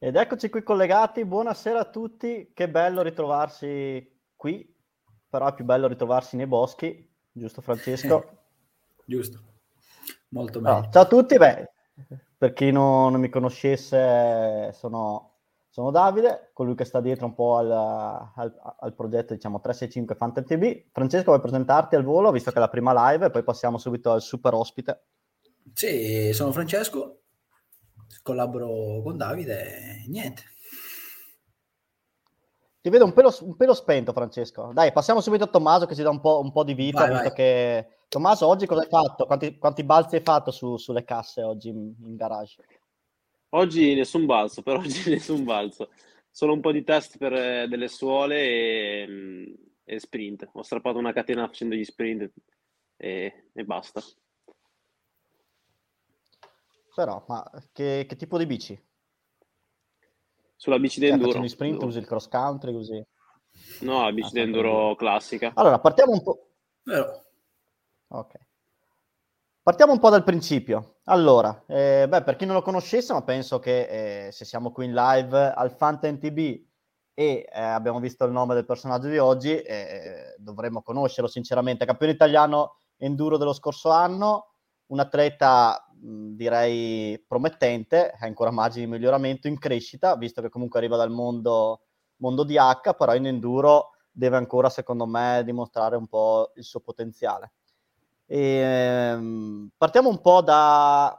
Ed eccoci qui collegati, buonasera a tutti, che bello ritrovarsi qui, però è più bello ritrovarsi nei boschi, giusto Francesco? giusto, molto bene. No, ciao a tutti, beh, per chi non, non mi conoscesse sono, sono, Davide, colui che sta dietro un po' al, al, al progetto diciamo 365 Fantasy TV. Francesco vuoi presentarti al volo, visto che è la prima live, e poi passiamo subito al super ospite. Sì, sono Francesco, collaboro con Davide e niente. Ti vedo un pelo, un pelo, spento, Francesco. Dai, passiamo subito a Tommaso che ci dà un po', un po di vita. Vai, vai. Che... Tommaso, oggi cosa hai fatto? Quanti, quanti balzi hai fatto su, sulle casse oggi in, in, garage? Oggi nessun balzo, per oggi nessun balzo. Solo un po' di test per eh, delle suole e, e, sprint. Ho strappato una catena facendo gli sprint e, e basta. Però, ma che, che tipo di bici? Sulla bici cioè, d'enduro. Cioè, sprint, usi il cross country, così? No, la bici ah, d'enduro classica. Allora, partiamo un po'... Vero. Ok. Partiamo un po' dal principio. Allora, eh, beh, per chi non lo conoscesse, ma penso che eh, se siamo qui in live al Fanten TB e eh, abbiamo visto il nome del personaggio di oggi, eh, dovremmo conoscerlo sinceramente. Campione italiano enduro dello scorso anno, un atleta direi promettente, ha ancora margini di miglioramento in crescita, visto che comunque arriva dal mondo, mondo di H, però in enduro deve ancora, secondo me, dimostrare un po' il suo potenziale. E, ehm, partiamo un po, da,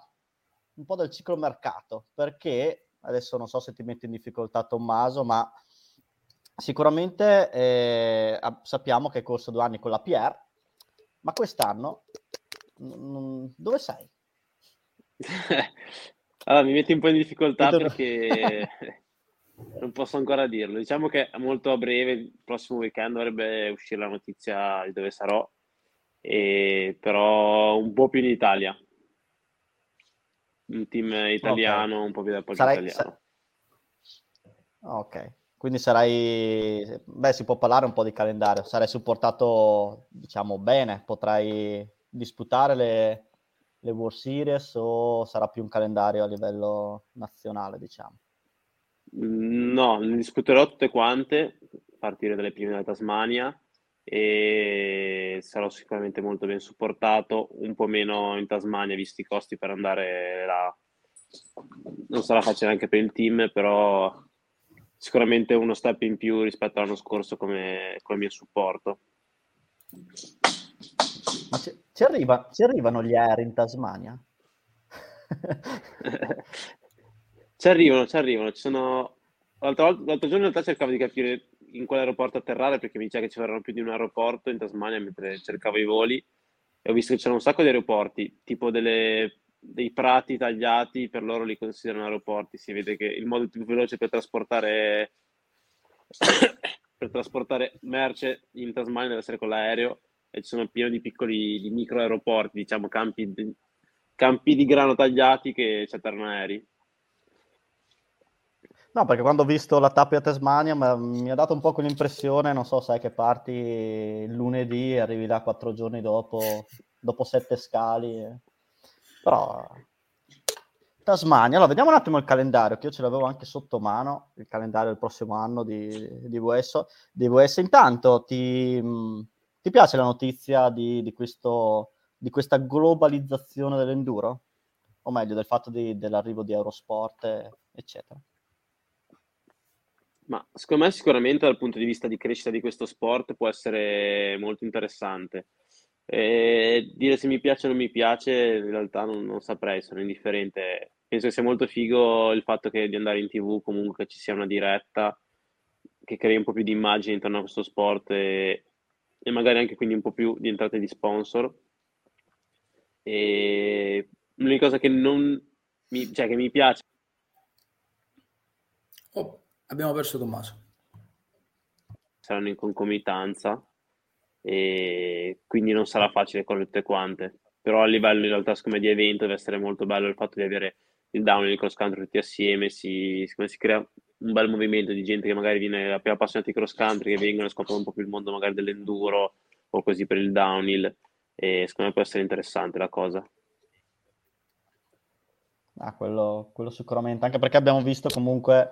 un po' dal ciclo mercato, perché adesso non so se ti metti in difficoltà Tommaso, ma sicuramente eh, sappiamo che hai corso due anni con la PR, ma quest'anno dove sei? allora, mi metti un po' in difficoltà perché non posso ancora dirlo. Diciamo che molto a breve, il prossimo weekend, dovrebbe uscire la notizia di dove sarò, e, però un po' più in Italia. Un team italiano, okay. un po' più da Sarai... italiano. Ok, quindi sarai, beh, si può parlare un po' di calendario, sarai supportato, diciamo, bene, potrai disputare le, le World Series o sarà più un calendario a livello nazionale, diciamo? No, ne disputerò tutte quante, a partire dalle prime della Tasmania e sarò sicuramente molto ben supportato, un po' meno in Tasmania visti i costi per andare là. Non sarà facile anche per il team, però sicuramente uno step in più rispetto all'anno scorso come, come mio supporto. Ma ci, arriva, ci arrivano gli aerei in Tasmania? ci arrivano, ci arrivano. Ci sono... L'altro, l'altro giorno in realtà cercavo di capire in quale aeroporto atterrare perché mi diceva che ci saranno più di un aeroporto in Tasmania mentre cercavo i voli e ho visto che c'erano un sacco di aeroporti, tipo delle, dei prati tagliati, per loro li considerano aeroporti. Si vede che il modo più veloce per trasportare, per trasportare merce in Tasmania deve essere con l'aereo e ci sono pieno di piccoli di micro aeroporti, diciamo campi di, campi di grano tagliati che ci atterrano aerei. No, perché quando ho visto la tappa a Tasmania mi ha dato un po' quell'impressione, non so, sai che parti lunedì e arrivi là quattro giorni dopo, dopo sette scali. Però Tasmania, allora vediamo un attimo il calendario, che io ce l'avevo anche sotto mano, il calendario del prossimo anno di, di, VS, di VS. Intanto ti, ti piace la notizia di, di, questo, di questa globalizzazione dell'enduro? O meglio, del fatto di, dell'arrivo di Eurosport, eccetera? Ma secondo me sicuramente dal punto di vista di crescita di questo sport può essere molto interessante. E dire se mi piace o non mi piace, in realtà non, non, saprei, sono indifferente. Penso che sia molto figo il fatto che di andare in tv comunque ci sia una diretta che crei un po' più di immagine intorno a questo sport e, e magari anche quindi un po' più di entrate di sponsor. E l'unica cosa che non mi, cioè che mi piace. Oh, abbiamo perso Tommaso. Saranno in concomitanza e quindi non sarà facile con tutte quante. Però a livello in realtà come di evento deve essere molto bello il fatto di avere il down e il cross country tutti assieme, si, si crea un bel movimento di gente che magari viene appassionati di cross country, che vengono e scoprono un po' più il mondo magari dell'enduro o così per il downhill e secondo me può essere interessante la cosa. Ah, quello, quello sicuramente, anche perché abbiamo visto comunque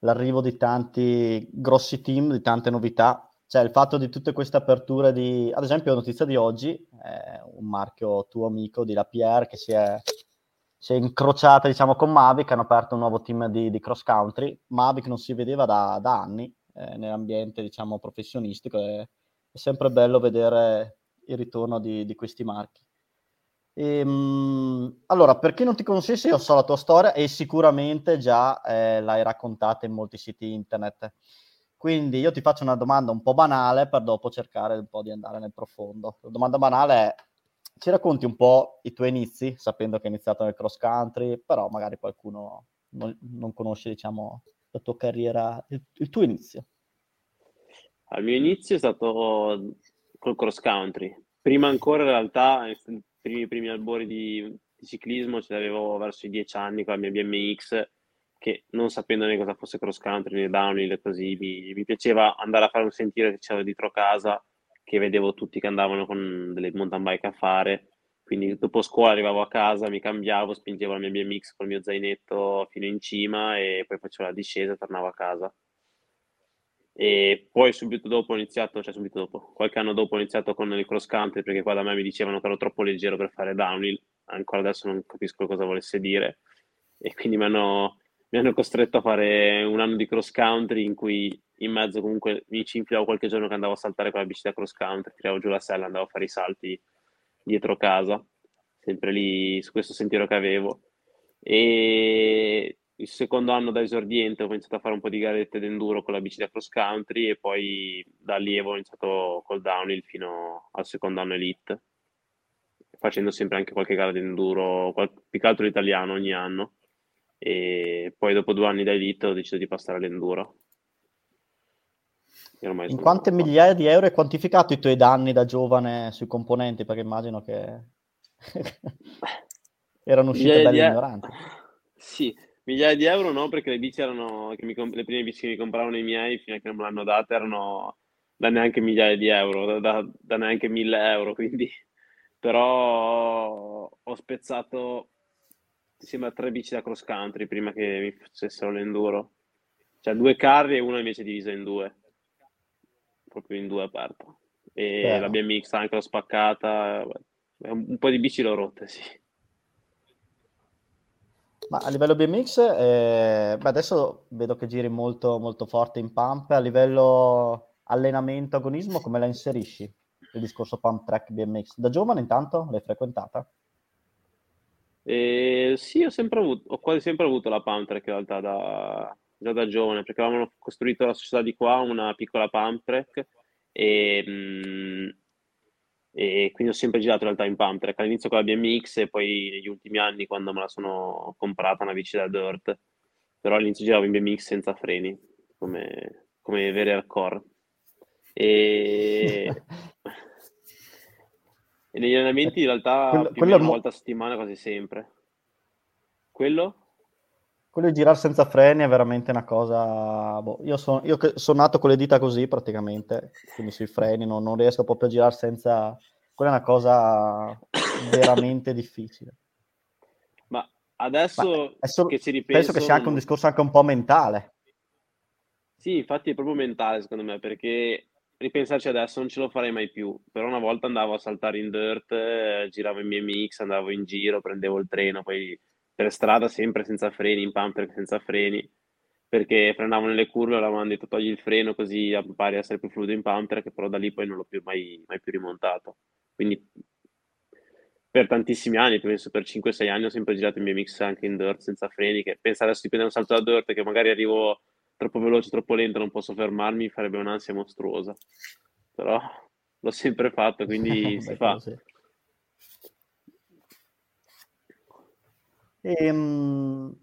l'arrivo di tanti grossi team, di tante novità. Cioè il fatto di tutte queste aperture di... Ad esempio, notizia di oggi, eh, un marchio tuo amico di La Pierre che si è, si è incrociata diciamo, con Mavic, hanno aperto un nuovo team di, di cross country. Mavic non si vedeva da, da anni eh, nell'ambiente diciamo, professionistico. È, è sempre bello vedere il ritorno di, di questi marchi. Ehm, allora, per chi non ti conoscesse, io so la tua storia e sicuramente già eh, l'hai raccontata in molti siti internet. Quindi io ti faccio una domanda un po' banale per dopo cercare un po' di andare nel profondo. La domanda banale è, ci racconti un po' i tuoi inizi, sapendo che hai iniziato nel cross country, però magari qualcuno non, non conosce, diciamo, la tua carriera, il, il tuo inizio. Al mio inizio è stato col cross country. Prima ancora in realtà primi, primi albori di, di ciclismo ce l'avevo verso i dieci anni con la mia BMX che non sapendo né cosa fosse cross country né downhill così mi, mi, piaceva andare a fare un sentiero che c'era dietro casa che vedevo tutti che andavano con delle mountain bike a fare quindi dopo scuola arrivavo a casa, mi cambiavo, spingevo la mia BMX col mio zainetto fino in cima e poi facevo la discesa e tornavo a casa. E poi subito dopo ho iniziato, cioè subito dopo, qualche anno dopo ho iniziato con il cross country perché qua da me mi dicevano che ero troppo leggero per fare downhill, ancora adesso non capisco cosa volesse dire e quindi mi hanno, mi hanno costretto a fare un anno di cross country in cui in mezzo comunque mi ci infilavo qualche giorno che andavo a saltare con la bici da cross country, tiravo giù la sella, andavo a fare i salti dietro casa, sempre lì su questo sentiero che avevo. E il secondo anno da esordiente ho iniziato a fare un po' di garette d'enduro con la bici da cross country e poi da allievo ho iniziato col downhill fino al secondo anno elite facendo sempre anche qualche gara d'enduro qual- più che altro italiano ogni anno e poi dopo due anni da elite ho deciso di passare all'enduro. In quante migliaia di euro hai quantificato i tuoi danni da giovane sui componenti? Perché immagino che erano uscite belle di... ignoranti. Sì Migliaia di euro no, perché le bici erano, che mi, le prime bici che mi compravano i miei, fino a che non me l'hanno data, erano da neanche migliaia di euro, da, da neanche mille euro, quindi... Però ho spezzato, sembra, tre bici da cross country prima che mi facessero l'enduro. Cioè due carri e una invece divisa in due. Proprio in due aperta. E Beh. la BMX anche l'ho spaccata. Un po' di bici l'ho rotte, sì. Ma a livello BMX, eh, beh, adesso vedo che giri molto, molto forte in pump. A livello allenamento, agonismo, come la inserisci il discorso pump track BMX? Da giovane intanto l'hai frequentata? Eh, sì, ho sempre avuto, ho quasi sempre avuto la pump in realtà da, già da giovane, perché avevamo costruito la società di qua una piccola pump e mm, e quindi ho sempre girato in realtà in pump all'inizio con la BMX e poi negli ultimi anni quando me la sono comprata una bici da dirt. Però all'inizio giravo in BMX senza freni come, come veri hardcore. E... e negli allenamenti in realtà quello, più quello una volta a settimana quasi sempre quello? quello di girare senza freni è veramente una cosa. Boh, io, sono, io sono nato con le dita così praticamente, quindi sui freni non, non riesco proprio a girare senza. Quella è una cosa veramente difficile. Ma adesso Ma solo, che ci ripenso... penso che sia anche un discorso anche un po' mentale. Sì, infatti è proprio mentale secondo me, perché ripensarci adesso non ce lo farei mai più. Però una volta andavo a saltare in dirt, eh, giravo in BMX, andavo in giro, prendevo il treno, poi per strada sempre senza freni, in pumper senza freni, perché frenavo nelle curve, avevano detto togli il freno così impari a essere più fluido in pumper, che però da lì poi non l'ho più mai, mai più rimontato. Quindi per tantissimi anni, penso per 5-6 anni ho sempre girato in BMX anche in dirt senza freni, che pensare adesso di prendere un salto da dirt che magari arrivo troppo veloce, troppo lento, non posso fermarmi, farebbe un'ansia mostruosa. Però l'ho sempre fatto, quindi si fa. Sì. E, um,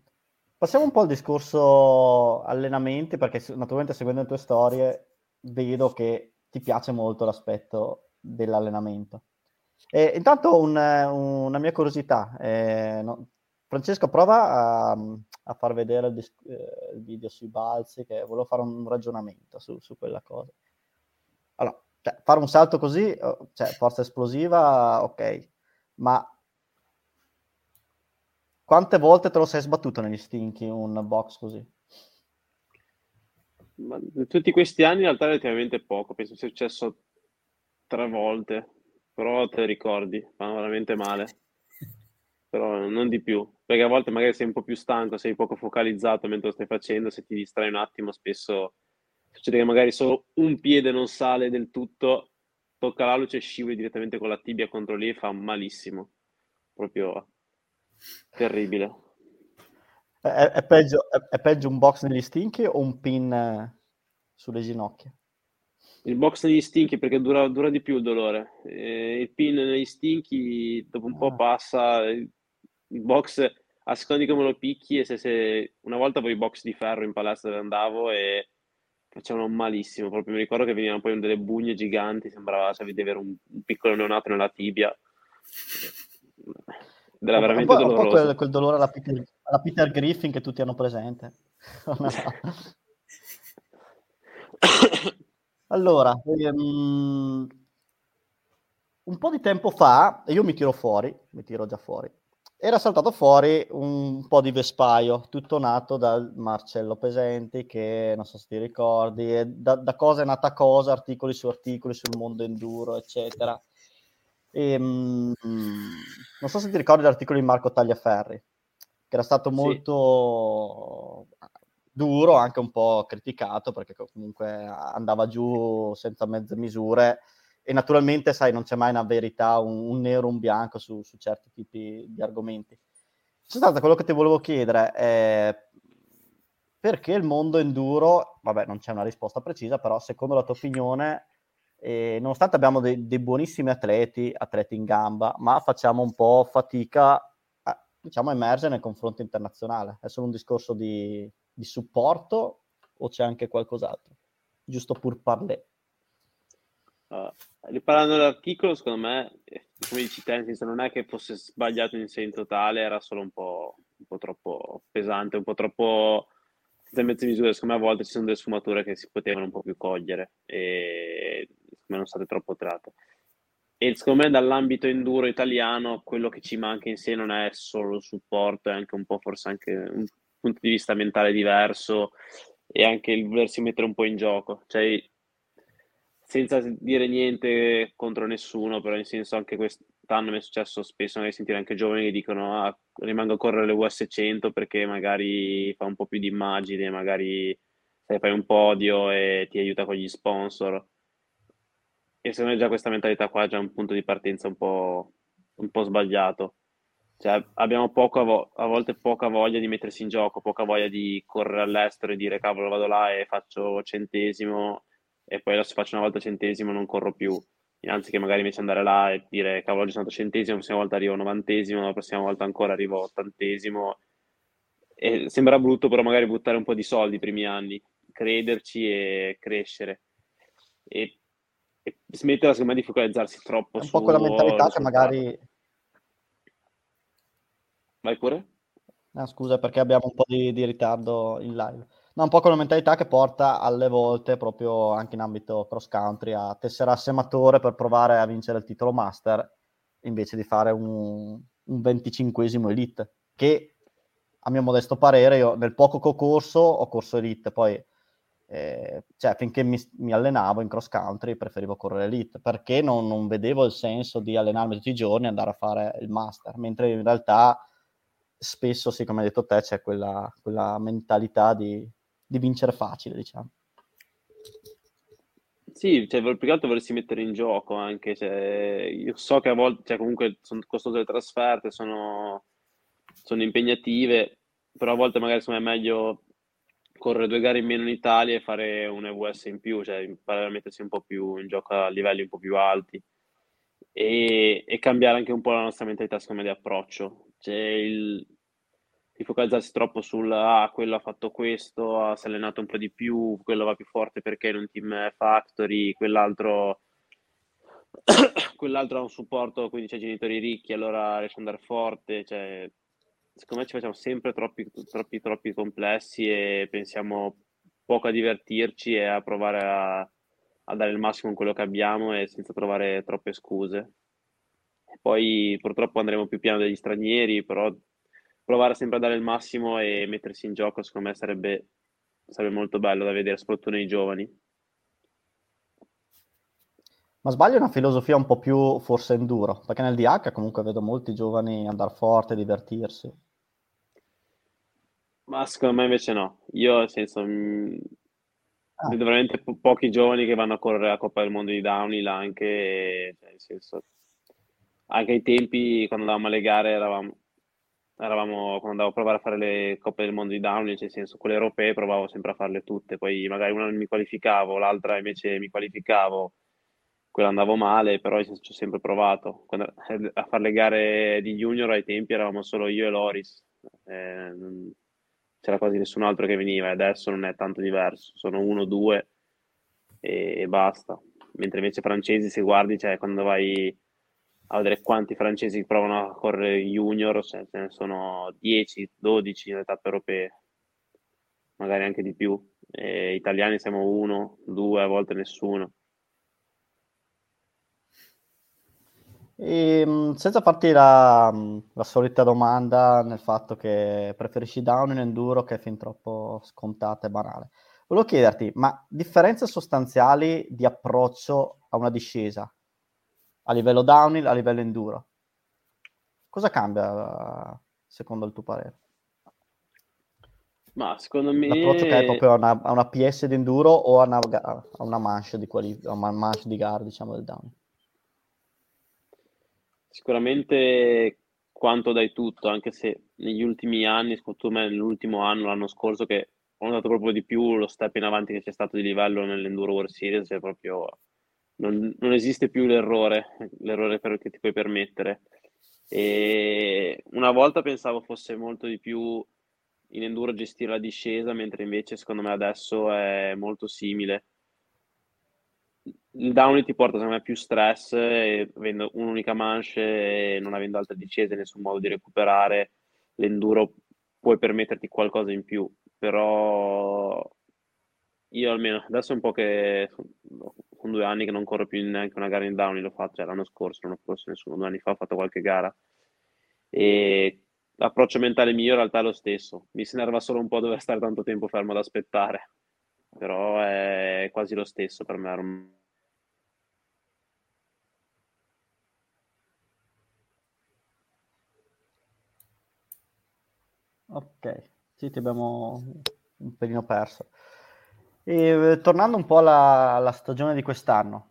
passiamo un po' al discorso allenamenti, perché naturalmente seguendo le tue storie vedo che ti piace molto l'aspetto dell'allenamento. E, intanto un, una mia curiosità, eh, no, Francesco prova a, a far vedere il, dis- eh, il, video sui balzi, che volevo fare un ragionamento su, su quella cosa. Allora, cioè, fare un salto così, oh, cioè forza esplosiva, ok, ma quante volte te lo sei sbattuto negli stinchi un box così? Ma tutti questi anni in realtà relativamente poco, penso sia successo tre volte, però te ricordi, fanno veramente male. Però non di più, perché a volte magari sei un po' più stanco, sei poco focalizzato mentre lo stai facendo, se ti distrai un attimo spesso succede che magari solo un piede non sale del tutto, tocca la luce e scivoli direttamente con la tibia contro lì e fa malissimo. Proprio terribile. È, è, peggio, è, è, peggio, un box negli stinchi o un pin eh, sulle ginocchia? Il box negli stinchi perché dura, dura di più il dolore. Eh, il pin negli stinchi dopo un ah. po' passa. Il box a seconda di come lo picchi e se, se una volta avevo i box di ferro in palestra dove andavo e facevano malissimo. Proprio mi ricordo che venivano poi delle bugne giganti, sembrava cioè, di avere un, un piccolo neonato nella tibia. Era veramente un po', doloroso. Un po quel, quel dolore alla Peter, alla Peter, Griffin che tutti hanno presente. allora, ehm, un po' di tempo fa, e io mi tiro fuori, mi tiro già fuori, era saltato fuori un po' di vespaio, tutto nato dal Marcello Pesenti, che non so se ti ricordi, da, da cosa è nata cosa, articoli su articoli sul mondo enduro, eccetera. E, mh, non so se ti ricordi l'articolo di Marco Tagliaferri, che era stato molto sì. duro, anche un po' criticato, perché comunque andava giù senza mezze misure e naturalmente, sai, non c'è mai una verità, un, un nero, un bianco su, su, certi tipi di argomenti. Stato quello che ti volevo chiedere è perché il mondo enduro, vabbè, non c'è una risposta precisa, però secondo la tua opinione e nonostante abbiamo dei, dei, buonissimi atleti, atleti in gamba, ma facciamo un po' fatica a diciamo, emergere nel confronto internazionale. È solo un discorso di, di supporto o c'è anche qualcos'altro? Giusto pur parler. Uh, riparando dall'articolo, secondo me, eh, come dici te, non è che fosse sbagliato in sé in totale, era solo un po', un po troppo pesante, un po' troppo senza mezze misure. Secondo me a volte ci sono delle sfumature che si potevano un po' più cogliere. E me non state troppo tratte. E secondo me dall'ambito enduro italiano quello che ci manca in sé non è solo il supporto, è anche un po' forse anche un punto di vista mentale diverso e anche il volersi mettere un po' in gioco. Cioè, senza dire niente contro nessuno, però in senso anche quest'anno mi è successo spesso magari sentire anche giovani che dicono ah, rimango a correre le US 100 perché magari fa un po' più di immagine, magari sai, fai un podio e ti aiuta con gli sponsor e secondo me già questa mentalità qua è già un punto di partenza un po', un po sbagliato. Cioè, abbiamo vo- a, volte poca voglia di mettersi in gioco, poca voglia di correre all'estero e dire cavolo vado là e faccio centesimo e poi adesso faccio una volta centesimo non corro più. Anziché magari invece andare là e dire cavolo oggi sono andato centesimo, la prossima volta arrivo novantesimo, la prossima volta ancora arrivo ottantesimo. E sembra brutto però magari buttare un po' di soldi i primi anni, crederci e crescere. E e smetterla secondo me di focalizzarsi troppo è un po' quella mentalità che magari vai pure no, scusa perché abbiamo un po' di, di, ritardo in live no, un po' quella mentalità che porta alle volte proprio anche in ambito cross country a tesserarsi amatore per provare a vincere il titolo master invece di fare un, un 25esimo elite che a mio modesto parere io nel poco che ho corso ho corso elite. Poi eh, cioè finché mi, mi, allenavo in cross country preferivo correre elite perché non, non, vedevo il senso di allenarmi tutti i giorni e andare a fare il master. Mentre in realtà spesso sì come hai detto te c'è quella, quella mentalità di, di, vincere facile diciamo sì, cioè, più che altro volersi mettere in gioco anche, cioè, io so che a volte, cioè, comunque sono costose le trasferte, sono, sono impegnative, però a volte magari insomma, è meglio correre due gare in meno in Italia e fare un EVS in più, cioè imparare a mettersi un po' più in gioco a livelli un po' più alti e, e cambiare anche un po' la nostra mentalità secondo me di approccio. Cioè il, di focalizzarsi troppo sul ah, quello ha fatto questo, ha si è allenato un po' di più, quello va più forte perché è in un team factory, quell'altro quell'altro ha un supporto, quindi c'è genitori ricchi, allora riesce ad andare forte, cioè secondo me ci facciamo sempre troppi, troppi, troppi complessi e pensiamo poco a divertirci e a provare a, a dare il massimo in quello che abbiamo e senza trovare troppe scuse. poi purtroppo andremo più piano degli stranieri, però provare sempre a dare il massimo e mettersi in gioco, secondo me sarebbe, sarebbe molto bello da vedere, soprattutto nei giovani. Ma sbaglio una filosofia un po' più forse enduro, perché nel DH comunque vedo molti giovani andare forte, divertirsi. Ma secondo me invece no. Io, nel senso, mh, mm, ah. vedo veramente po- pochi giovani che vanno a correre la Coppa del Mondo di downhill anche, cioè, nel senso, anche ai tempi quando andavamo alle gare eravamo, eravamo, quando andavo a provare a fare le Coppe del Mondo di downhill, nel senso, quelle europee provavo sempre a farle tutte, poi magari una non mi qualificavo, l'altra invece mi qualificavo quella andavo male, però ci ho sempre provato. Quando, eh, a fare le gare di junior ai tempi eravamo solo io e Loris, eh, c'era quasi nessun altro che veniva e adesso non è tanto diverso, sono uno, due e, e basta. Mentre invece francesi, se guardi, cioè, quando vai a vedere quanti francesi provano a correre junior, ce ne sono 10, 12 nelle tappe europee, magari anche di più. E italiani siamo uno, due, a volte nessuno. E, ehm, senza farti la, la, solita domanda nel fatto che preferisci down in enduro che è fin troppo scontata e banale, volevo chiederti, ma differenze sostanziali di approccio a una discesa a livello downhill, a livello enduro? Cosa cambia secondo il tuo parere? Ma secondo me... L'approccio che è proprio a una, a una PS di enduro o a una, a una manche di, quali, a una manche di gara, diciamo, del downhill? Sicuramente quanto dai tutto, anche se negli ultimi anni, secondo me nell'ultimo anno, l'anno scorso, che ho notato proprio di più lo step in avanti che c'è stato di livello nell'Enduro World Series, cioè proprio non, non esiste più l'errore, l'errore per, che ti puoi permettere. E una volta pensavo fosse molto di più in enduro gestire la discesa, mentre invece secondo me adesso è molto simile il downhill ti porta secondo me più stress avendo un'unica manche e non avendo altre discese nessun modo di recuperare l'enduro puoi permetterti qualcosa in più però io almeno adesso è un po' che sono due anni che non corro più neanche una gara in downhill l'ho fatto cioè, l'anno scorso non ho corso nessuno due anni fa ho fatto qualche gara e l'approccio mentale mio in realtà è lo stesso mi si nerva solo un po' dover stare tanto tempo fermo ad aspettare però è quasi lo stesso per me Ok, sì, ti abbiamo un pelino perso. E, tornando un po' alla, alla stagione di quest'anno,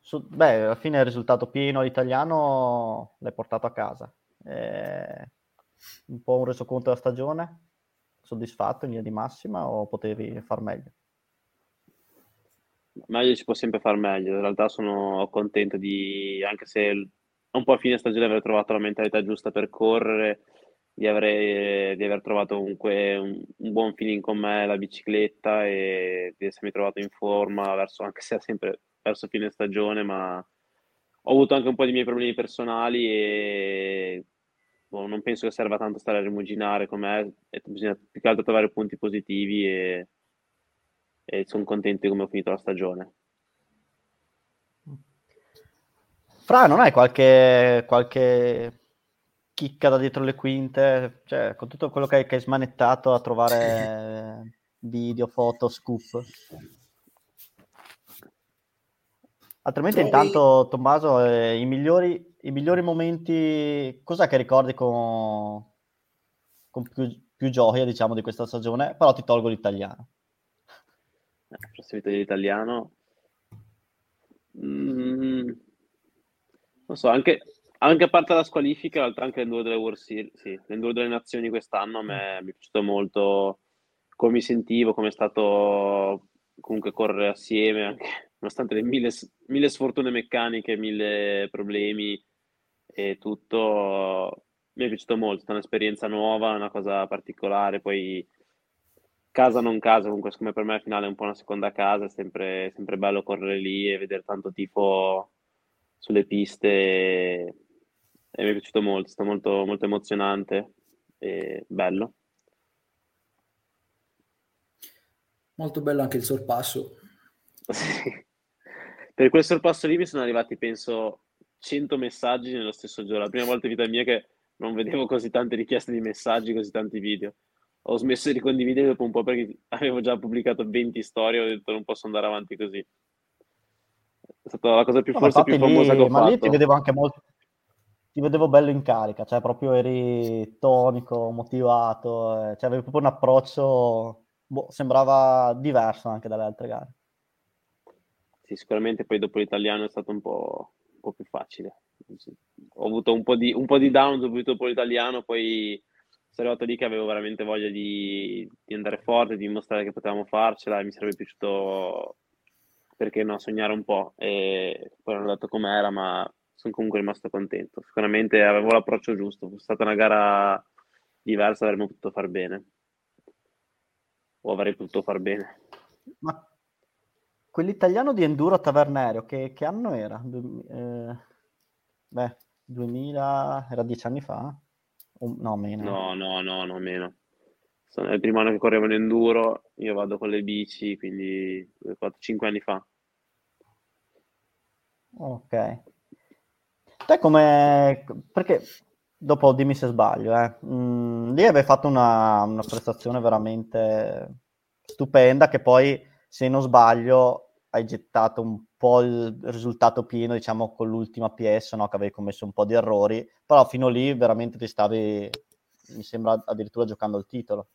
su, beh, alla fine il risultato pieno l'italiano l'hai portato a casa. Eh, un po' un resoconto della stagione? Soddisfatto in linea di massima o potevi far meglio? Meglio si può sempre far meglio. In realtà sono contento di, anche se un po' a fine stagione aver trovato la mentalità giusta per correre di, avrei, di aver trovato comunque un, un, buon feeling con me la bicicletta e di essermi trovato in forma verso, anche se sempre verso fine stagione, ma ho avuto anche un po' di miei problemi personali e boh, non penso che serva tanto stare a rimuginare con me, bisogna più che altro trovare punti positivi e, e sono contento di come ho finito la stagione. Fra, non hai qualche, qualche chicca da dietro le quinte, cioè con tutto quello che hai, che hai smanettato a trovare video, foto, scoop. Altrimenti Trovi... intanto Tommaso, eh, i, migliori, i migliori momenti, cos'è che ricordi con, con più, più, gioia diciamo di questa stagione? Però ti tolgo l'italiano. Eh, prossimo l'italiano. Mm, non so, anche anche a parte la squalifica, anche l'enduro delle World Series, sì, l'enduro delle nazioni quest'anno a me mi è piaciuto molto come mi sentivo, come è stato comunque correre assieme, anche, nonostante le mille, mille sfortune meccaniche, mille problemi e tutto, mi è piaciuto molto, è un'esperienza nuova, una cosa particolare, poi casa non casa, comunque come per me il finale è un po' una seconda casa, è sempre, sempre bello correre lì e vedere tanto tifo sulle piste e mi è piaciuto molto, è stato molto, molto emozionante e bello. Molto bello anche il sorpasso. Sì. Per quel sorpasso lì mi sono arrivati, penso, 100 messaggi nello stesso giorno. La prima volta in vita mia che non vedevo così tante richieste di messaggi, così tanti video. Ho smesso di condividere dopo un po' perché avevo già pubblicato 20 storie, ho detto non posso andare avanti così. È stata la cosa più, no, forse più famosa lì, che ho ma fatto. lì ti vedevo anche molto ti vedevo bello in carica, cioè proprio eri tonico, motivato, eh, cioè avevi proprio un approccio, boh, sembrava diverso anche dalle altre gare. Sì, sicuramente poi dopo l'italiano è stato un po', un po più facile. Ho avuto un po' di, un po di down dopo l'italiano, poi sono arrivato lì che avevo veramente voglia di, di andare forte, di dimostrare che potevamo farcela e mi sarebbe piaciuto, perché no, sognare un po'. E poi non ho dato com'era, ma sono comunque rimasto contento. Sicuramente avevo l'approccio giusto, fosse stata una gara diversa avremmo potuto far bene. O avrei potuto far bene. Ma quell'italiano di Enduro Tavernerio, che, che anno era? Du- eh, beh, 2000, era dieci anni fa? O, no, meno. No, no, no, no, meno. Sono il primo anno che correvo in Enduro, io vado con le bici, quindi 4-5 anni fa. Ok. Te come... perché dopo dimmi se sbaglio, eh. Mm, lì avevi fatto una, una, prestazione veramente stupenda che poi, se non sbaglio, hai gettato un po' il risultato pieno, diciamo, con l'ultima PS, no? che avevi commesso un po' di errori, però fino lì veramente ti stavi, mi sembra, addirittura giocando il titolo.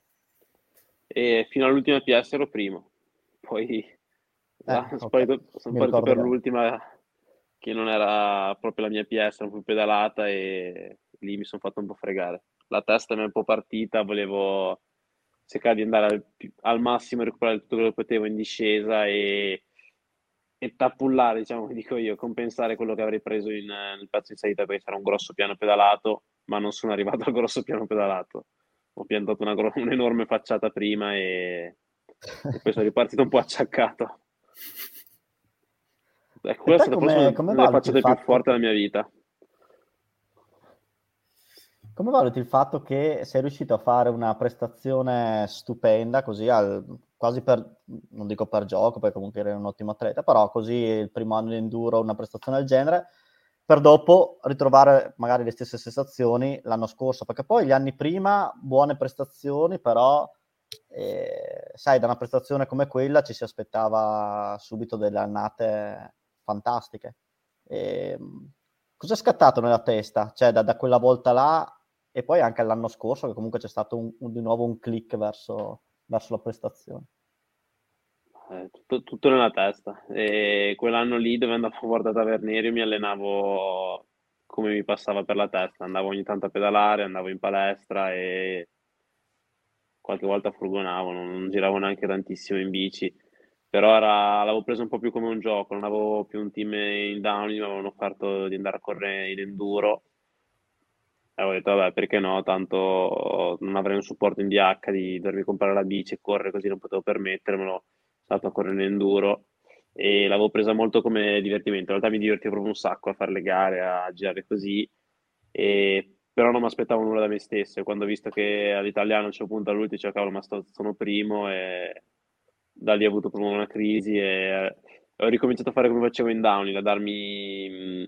E fino all'ultima PS ero primo, poi eh, sono okay. sparito, sono sparito per l'ultima che non era proprio la mia PS, era più pedalata e lì mi sono fatto un po' fregare. La testa mi è un po' partita, volevo cercare di andare al, al massimo, recuperare tutto quello che potevo in discesa e, e tappullare, diciamo, dico io, compensare quello che avrei preso in, nel pezzo in salita perché c'era un grosso piano pedalato, ma non sono arrivato al grosso piano pedalato. Ho piantato una, un'enorme facciata prima e, e poi sono ripartito un po' acciaccato. Ecco, questa è come, come la facciata più forte della mia vita. Come valuti il fatto che sei riuscito a fare una prestazione stupenda, così al, quasi per, non dico per gioco, perché comunque eri un ottimo atleta, però così il primo anno di enduro, una prestazione del genere, per dopo ritrovare magari le stesse sensazioni l'anno scorso, perché poi gli anni prima buone prestazioni, però eh, sai, da una prestazione come quella ci si aspettava subito delle annate fantastiche. E, ehm, cosa è scattato nella testa? Cioè, da, da, quella volta là e poi anche l'anno scorso, che comunque c'è stato un, un, di nuovo un click verso, verso la prestazione. Eh, tutto, tutto, nella testa. E quell'anno lì dove andavo Guarda Tavernieri mi allenavo come mi passava per la testa. Andavo ogni tanto a pedalare, andavo in palestra e qualche volta furgonavo, non, non giravo neanche tantissimo in bici però era, l'avevo preso un po' più come un gioco, non avevo più un team in down, mi avevano offerto di andare a correre in enduro. E avevo detto vabbè perché no, tanto non avrei un supporto in DH di dovermi comprare la bici e correre così non potevo permettermelo, sono a correre in enduro. E l'avevo presa molto come divertimento, in realtà mi divertivo proprio un sacco a fare le gare, a girare così, e... però non mi aspettavo nulla da me stesso. E quando ho visto che all'italiano c'è un punto all'ultimo, dicevo cavolo ma sto, sono primo e da lì ho avuto proprio una crisi e ho ricominciato a fare come facevo in downhill, a darmi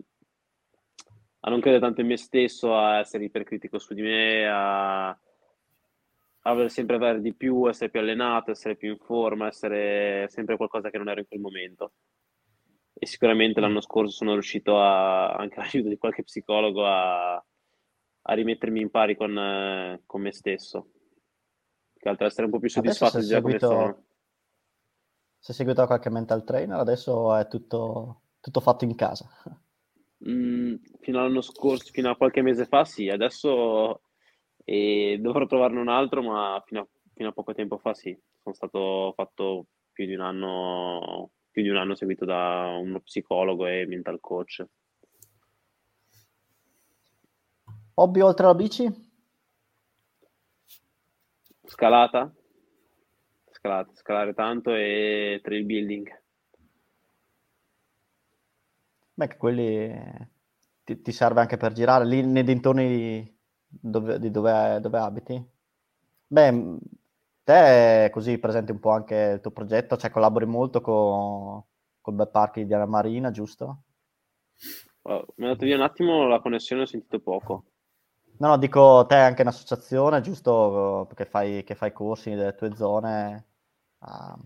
a non credere tanto in me stesso, a essere ipercritico su di me, a, a voler sempre avere di più, essere più allenato, essere più in forma, essere sempre qualcosa che non ero in quel momento. E sicuramente l'anno scorso sono riuscito a, anche all'aiuto di qualche psicologo a, a rimettermi in pari con, con me stesso. Che altro essere un po' più soddisfatto di già come sono se seguito qualche mental trainer, adesso è tutto, tutto fatto in casa. Mm, fino all'anno scorso, fino a qualche mese fa, sì, adesso eh, dovrò trovarne un altro, ma fino a, fino a, poco tempo fa, sì, sono stato fatto più di un anno, più di un anno seguito da uno psicologo e mental coach. Hobby oltre alla bici? Scalata, scalate, scalare tanto e trail building. Beh, che quelli ti, ti, serve anche per girare lì nei dintorni dove, di dove, dove abiti? Beh, te così presenti un po' anche il tuo progetto, cioè collabori molto con col Bel Park di Anna Marina, giusto? Oh, mi è andato via un attimo la connessione, ho sentito poco. No, no, dico te anche in associazione, giusto? Perché fai, che fai corsi nelle tue zone a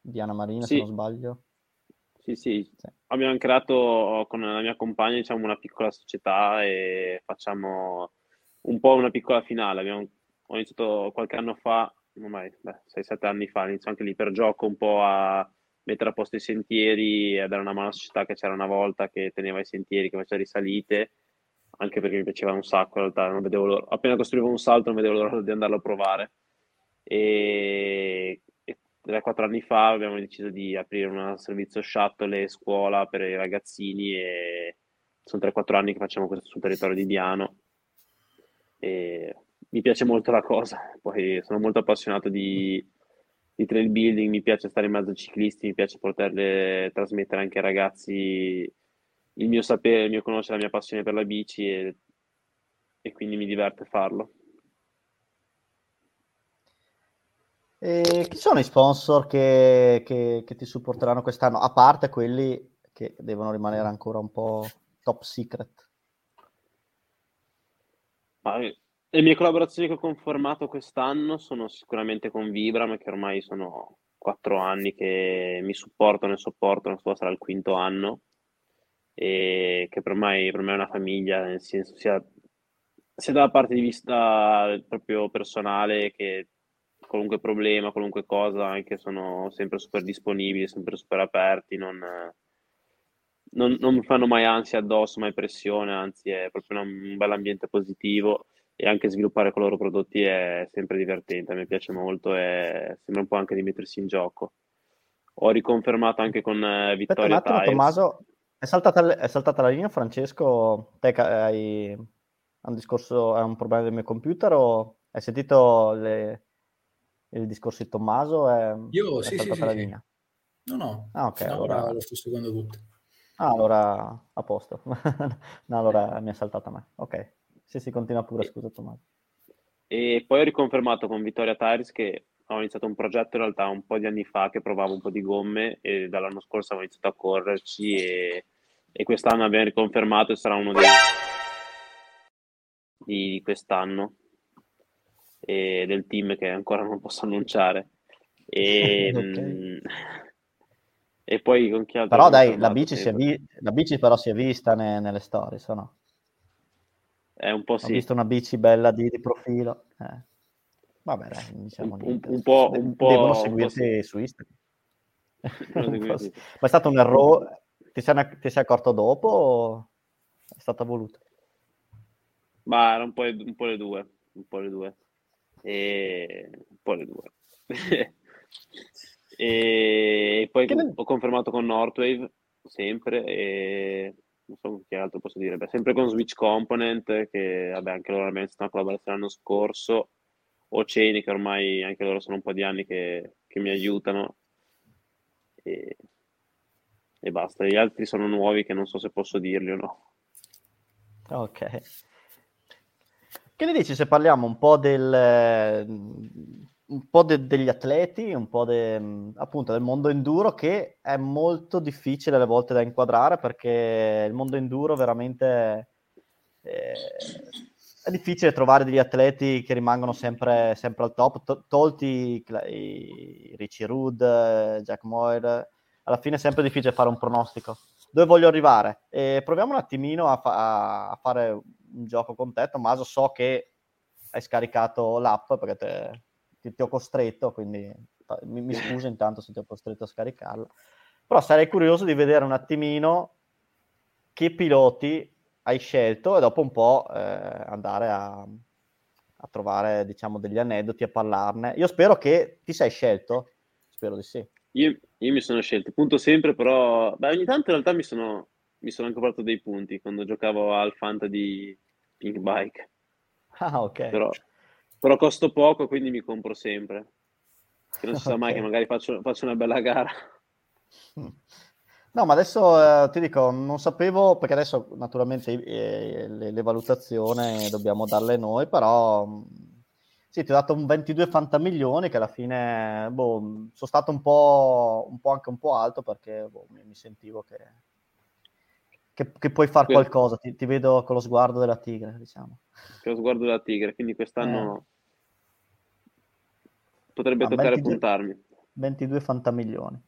Diana Marina, sì. se non sbaglio. Sì, sì, sì, abbiamo creato con la mia compagna diciamo, una piccola società e facciamo un po' una piccola finale. Abbiamo, ho iniziato qualche anno fa, ormai 6-7 anni fa, inizio anche lì per gioco un po' a mettere a posto i sentieri e dare una mano alla società che c'era una volta che teneva i sentieri, che faceva risalite, anche perché mi piaceva un sacco in realtà, non vedevo l'ora. appena costruivo un salto non vedevo l'ora di andarlo a provare. E 3-4 anni fa abbiamo deciso di aprire un servizio shuttle scuola per i ragazzini e sono 3-4 anni che facciamo questo sul territorio di Diano e mi piace molto la cosa, poi sono molto appassionato di, di trail building, mi piace stare in mezzo ai ciclisti, mi piace poterle trasmettere anche ai ragazzi il mio sapere, il mio conoscere, la mia passione per la bici e, e quindi mi diverte farlo. E chi sono i sponsor che, che, che, ti supporteranno quest'anno, a parte quelli che devono rimanere ancora un po' top secret? Le mie collaborazioni che ho conformato quest'anno sono sicuramente con Vibram, che ormai sono quattro anni che mi supportano e sopportano, so sarà il quinto anno, e che per me, per me è una famiglia, nel senso sia, sia dalla parte di vista proprio personale che qualunque problema, qualunque cosa, anche sono sempre super disponibili, sempre super aperti, non, non, non mi fanno mai ansia addosso, mai pressione, anzi è proprio un bel ambiente positivo e anche sviluppare con loro prodotti è sempre divertente, me piace molto e sembra un po' anche di mettersi in gioco. Ho riconfermato anche con eh, Vittoria Aspetta un attimo, Tommaso, è saltata, è saltata, la linea, Francesco, te hai un discorso, è un problema del mio computer o hai sentito le, il discorso di Tommaso è, Io, è sì, sì, la sì, linea. No, no. Ah, ok. No, allora... lo sto seguendo tutto. Ah, allora a posto. no, allora mi è saltata a me. Ok. Sì, sì, continua pure, scusa Tommaso. E poi ho riconfermato con Vittoria Tires che ho iniziato un progetto in realtà un po' di anni fa che provavo un po' di gomme e dall'anno scorso avevo iniziato a correrci e, e quest'anno abbiamo riconfermato e sarà uno dei di quest'anno e del team che ancora non posso annunciare. E, okay. e poi con chi altro? Però dai, la bici, si è vi- la bici però si è vista ne- nelle storie, no? È un po' sì. Ho visto una bici bella di, di profilo. Eh. Vabbè, dai, diciamo un, un, po', un po', Devono seguirti sì. su Instagram. Ma è stato un errore? Ti sei, ti sei accorto dopo o è stata voluta? Ma era un po', un po' le due. Un po' le due e un po' le due. e poi ne... ho confermato con Northwave sempre e non so che altro posso dire, Beh, sempre con Switch Component che vabbè anche loro hanno iniziato una collaborazione l'anno scorso o Chain che ormai anche loro sono un po' di anni che, che mi aiutano e, e basta, gli altri sono nuovi che non so se posso dirli o no. Ok. Che ne dici se parliamo un po', del, un po de, degli atleti, un po' de, appunto del mondo enduro che è molto difficile alle volte da inquadrare perché il mondo enduro veramente eh, è difficile trovare degli atleti che rimangono sempre, sempre al top, to- tolti i, Richie Rudd, Jack Moyer, alla fine è sempre difficile fare un pronostico. Dove voglio arrivare? E proviamo un attimino a, fa- a fare gioco con te, Tommaso, so che hai scaricato l'app perché te, ti, ti, ho costretto, quindi mi, mi scuso intanto se ti ho costretto a scaricarla, però sarei curioso di vedere un attimino che piloti hai scelto e dopo un po' eh, andare a, a, trovare diciamo degli aneddoti a parlarne. Io spero che ti sei scelto, spero di sì. Io, io mi sono scelto, punto sempre, però beh, ogni tanto in realtà mi sono, mi sono anche portato dei punti quando giocavo al Fanta di Pink Bike. Ah, ok. Però, però costo poco, quindi mi compro sempre. Che non si okay. sa mai che magari faccio, faccio una bella gara. No, ma adesso eh, ti dico, non sapevo, perché adesso naturalmente eh, le, le, valutazioni dobbiamo darle noi, però mm, sì, ti ho dato un 22 fantamilioni che alla fine boh, sono stato un po', un po', anche un po' alto perché boh, mi, mi, sentivo che che, che puoi fare qualcosa, ti, ti, vedo con lo sguardo della tigre, diciamo. Con lo sguardo della tigre, quindi quest'anno eh. potrebbe ah, toccare 22, puntarmi. 22 fantamilioni.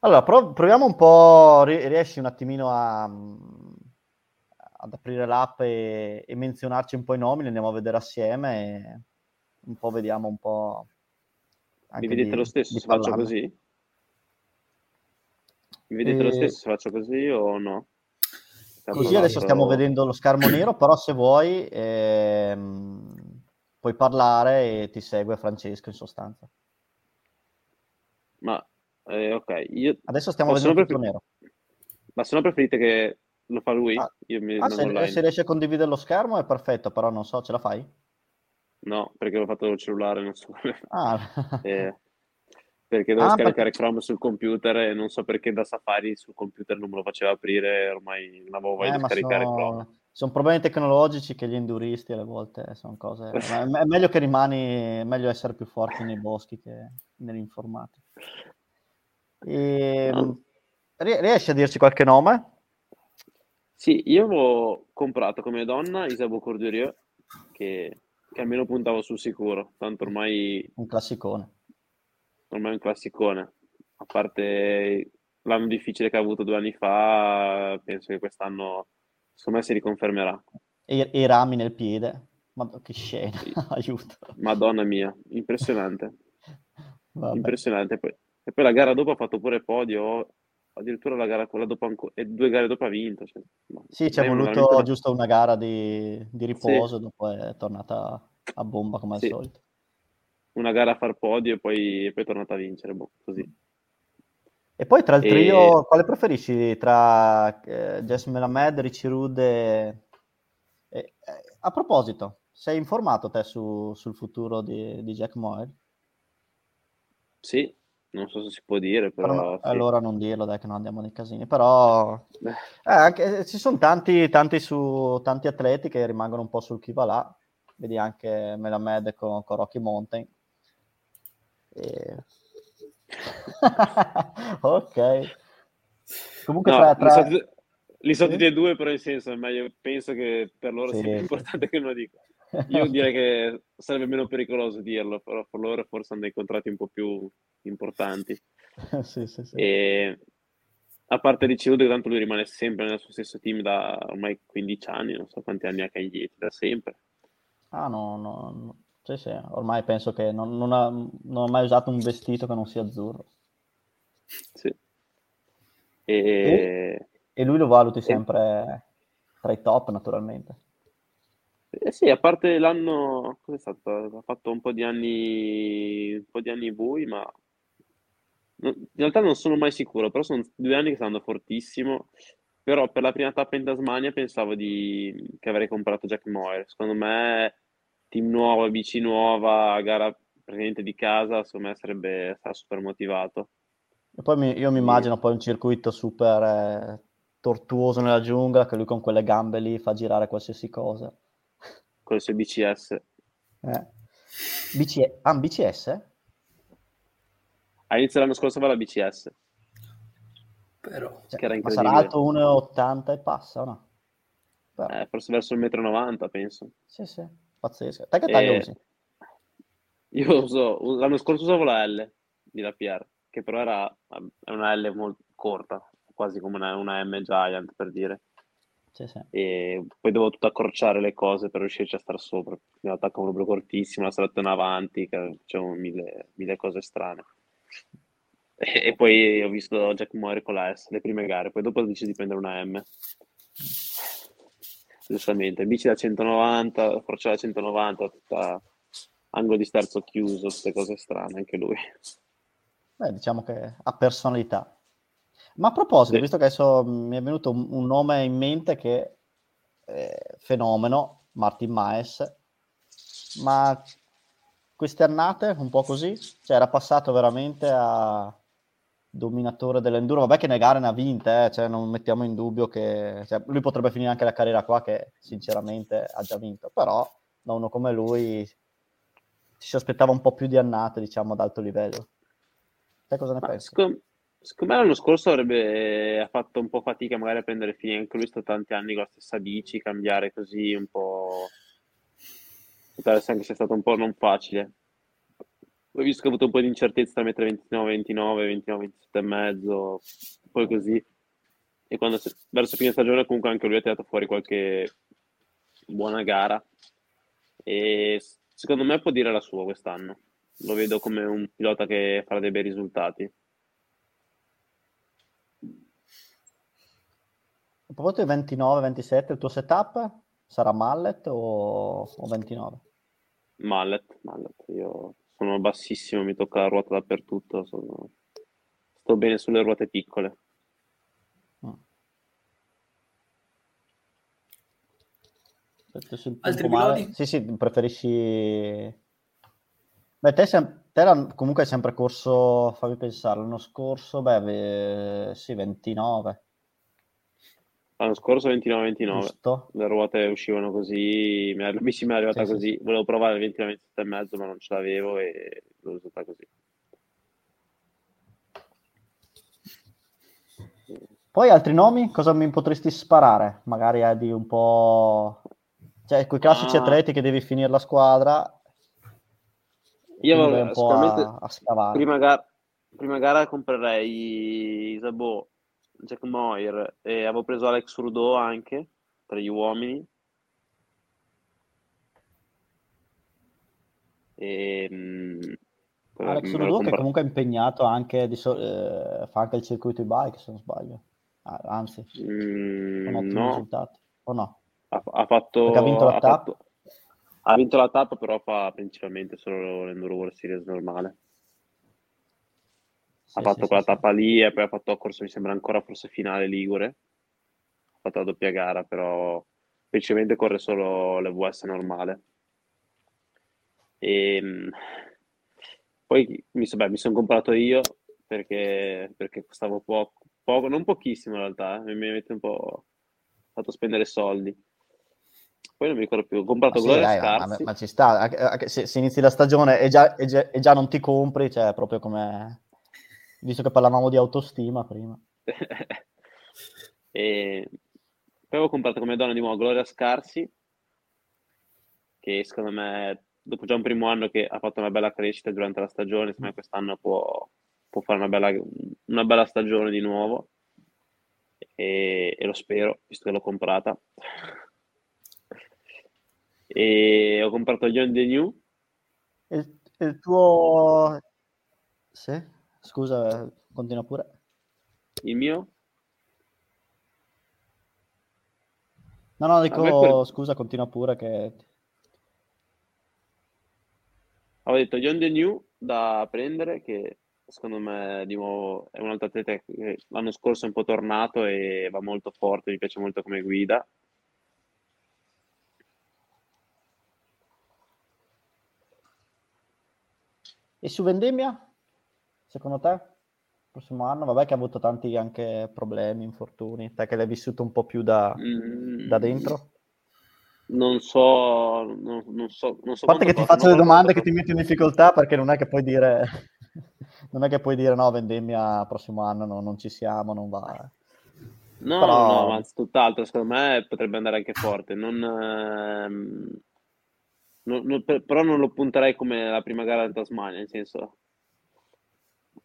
Allora, prov- proviamo un po', riesci un attimino a, ad aprire l'app e, e, menzionarci un po' i nomi, li andiamo a vedere assieme e un po' vediamo un po'... Mi vedete di, lo stesso se faccio così? Mi vedete e... lo stesso se faccio così o no? Così adesso stiamo vedendo lo schermo nero, però se vuoi ehm, puoi parlare e ti segue Francesco in sostanza. Ma eh, ok, io... Adesso stiamo vedendo prefer... nero. Ma se no preferite che lo fa lui? Ah, io mi, ah se, se, riesce a condividere lo schermo è perfetto, però non so, ce la fai? No, perché l'ho fatto col cellulare, non so. Ah. eh, perché devo ah, scaricare perché... Chrome sul computer e non so perché da Safari sul computer non me lo faceva aprire, ormai non avevo voglia eh, di scaricare sono... Chrome. Sono problemi tecnologici che gli enduristi alle volte sono cose... è meglio che rimani, è meglio essere più forti nei boschi che nell'informatica. E... No. Riesci a dirci qualche nome? Sì, io avevo comprato come donna Isabeau Cordurier, che, che almeno puntavo sul sicuro, tanto ormai... Un classicone ormai è un classicone. A parte l'anno difficile che ha avuto due anni fa, penso che quest'anno, secondo me, si riconfermerà. E, i rami nel piede. Ma che scena, aiuto. Madonna mia, impressionante. impressionante. E poi la gara dopo ha fatto pure podio, addirittura la gara quella dopo ancora, e due gare dopo ha vinto. Cioè, sì, ci è voluto veramente... giusto una gara di, di riposo, sì. dopo è tornata a bomba come al sì. solito una gara a far podio e poi, poi è tornata a vincere, boh, così. E poi tra il trio, e... quale preferisci tra eh, Jasmine Ahmed, Richie Rude e... e... Eh, a proposito, sei informato te su, sul futuro di, di, Jack Moore? Sì, non so se si può dire, però... però sì. Allora non dirlo, dai che non andiamo nei casini, però... Eh, anche, ci sono tanti, tanti, su, tanti atleti che rimangono un po' sul chi va là, vedi anche Melamed con, con Rocky Mountain, e... ok. Comunque no, tra, tra... Li, so, li so tutti e due, però in senso, meglio, penso che per loro sì. sia più importante che non lo dico. Io direi che sarebbe meno pericoloso dirlo, però per loro forse hanno dei contratti un po' più importanti. sì, sì, sì. E a parte di Ciude, tanto lui rimane sempre nel suo stesso team da ormai 15 anni, non so quanti anni ha Caglieti, da sempre. Ah no, no, no. Sì, sì, ormai penso che non, non, ha, non, ha, mai usato un vestito che non sia azzurro. Sì. E, e, e lui lo valuti sempre tra i top, naturalmente. Eh sì, a parte l'anno, cos'è stato? Ha fatto un po' di anni, un po' di anni bui, ma in realtà non sono mai sicuro, però sono due anni che sta andando fortissimo. Però per la prima tappa in Tasmania pensavo di... che avrei comprato Jack Moore. Secondo me team nuovo, bici nuova, gara praticamente di casa, secondo me sarebbe sarà super motivato. E poi mi, io mi immagino poi un circuito super eh, tortuoso nella giungla, che lui con quelle gambe lì fa girare qualsiasi cosa. Con le sue BCS. Eh. BC... Ah, BCS? A inizio l'anno scorso aveva la BCS. Però, cioè, ma sarà alto 1,80 e passa o no? Eh, forse verso il 1,90 m penso. Sì, sì. Pazzesco. Te che taglio usi? Io uso, l'anno scorso usavo la L di la PR, che però era una L molto corta, quasi come una, una M Giant per dire. Sì, sì. E poi dovevo tutto accorciare le cose per riuscirci a stare sopra. In con un proprio cortissimo, la selezione avanti, c'erano mille, mille cose strane. E, e, poi ho visto Jack Moore con la S, le prime gare, poi dopo ho deciso di prendere una M giustamente, bici da 190, forza da 190, tutta angolo di sterzo chiuso, queste cose strane, anche lui. Beh, diciamo che ha personalità. Ma a proposito, sì. visto che adesso mi è venuto un, un nome in mente che è fenomeno, Martin Maes, ma queste annate un po' così, cioè era passato veramente a dominatore dell'enduro. Vabbè che negare ne ha vinte, eh, cioè non mettiamo in dubbio che cioè, lui potrebbe finire anche la carriera qua che sinceramente ha già vinto, però da uno come lui ci si aspettava un po' più di annate, diciamo, ad alto livello. Te cosa ne Ma pensi? Secondo, Secondo me l'anno scorso avrebbe fatto un po' fatica magari a prendere fine, anche lui sta tanti anni con la stessa bici, cambiare così un po'... Potrebbe essere anche stato un po' non facile. Ho visto che ha avuto un po' di incertezza tra mettere 29, 29, 29, 27 e mezzo, poi così. E quando verso fine stagione comunque anche lui ha tirato fuori qualche buona gara. E secondo me può dire la sua quest'anno. Lo vedo come un pilota che farà dei bei risultati. A proposito di 29-27, il tuo setup sarà mallet o, o 29? Mallet, mallet. Io sono bassissimo, mi tocca la ruota dappertutto, sono... sto bene sulle ruote piccole. Mm. Altri piloti? Sì, sì, preferisci... Beh, te, sem- te comunque hai sempre corso, fammi pensare, l'anno scorso, beh, sì, 29. L'anno scorso 29-29, le ruote uscivano così, la bici mi è arrivata sì, così, sì. volevo provare il 29 e mezzo ma non ce l'avevo e l'ho usata così. Poi altri nomi? Cosa mi potresti sparare? Magari è di un po'... Cioè, quei classici ah. atleti che devi finire la squadra. Io avevo, un po' a, a scavare. Prima, gara, prima gara comprerei Isabò Jack Moir e avevo preso Alex Rudo anche tra gli uomini. E, mh, Alex Rudo compra... che comunque è impegnato anche, di so- eh, fa anche il circuito di bike se non sbaglio. Ah, anzi, mm, con ottimi no. risultati. O no? Ha, ha fatto... Perché ha vinto la ha tappa? Fatto... Ha vinto la tappa, però fa principalmente solo l'Enduro World Series normale ha fatto quella tappa lì e poi ha fatto corso, mi sembra ancora forse finale Ligure. Ha fatto la doppia gara, però principalmente corre solo l'EVS normale. E ehm, poi mi, beh, mi sono comprato io perché, perché costavo poco, poco, non pochissimo in realtà, eh. mi avete un po' fatto spendere soldi. Poi non mi ricordo più, ho comprato ma sì, dai, ma, ma, ci sta, se, se, inizi la stagione e già, e già, e già non ti compri, cioè proprio come visto che parlavamo di autostima prima. e poi ho comprato come donna di nuovo Gloria Scarsi, che secondo me, dopo già un primo anno che ha fatto una bella crescita durante la stagione, secondo me quest'anno può, può fare una bella, una bella stagione di nuovo. E, e, lo spero, visto che l'ho comprata. e ho comprato John The New. Il, il tuo... Sì? Scusa, continua pure. Il mio? No, no, dico, quel... scusa, continua pure che... Avevo detto John The New da prendere, che secondo me di nuovo è un altro atleta che l'anno scorso è un po' tornato e va molto forte, mi piace molto come guida. E su Vendemmia? Secondo te? Il prossimo anno? Vabbè che ha avuto tanti anche problemi, infortuni, te che l'hai vissuto un po' più da, mm, da dentro? Non so, non, non so, non so A parte che ti faccio le domande che ti metto in difficoltà perché non è che puoi dire, non è che puoi dire no, vendemmia prossimo anno no, non ci siamo, non va. No, Però... no, ma tutt'altro, secondo me potrebbe andare anche forte. Non, ehm, non, non, però non lo punterei come la prima gara in Tasmania, nel senso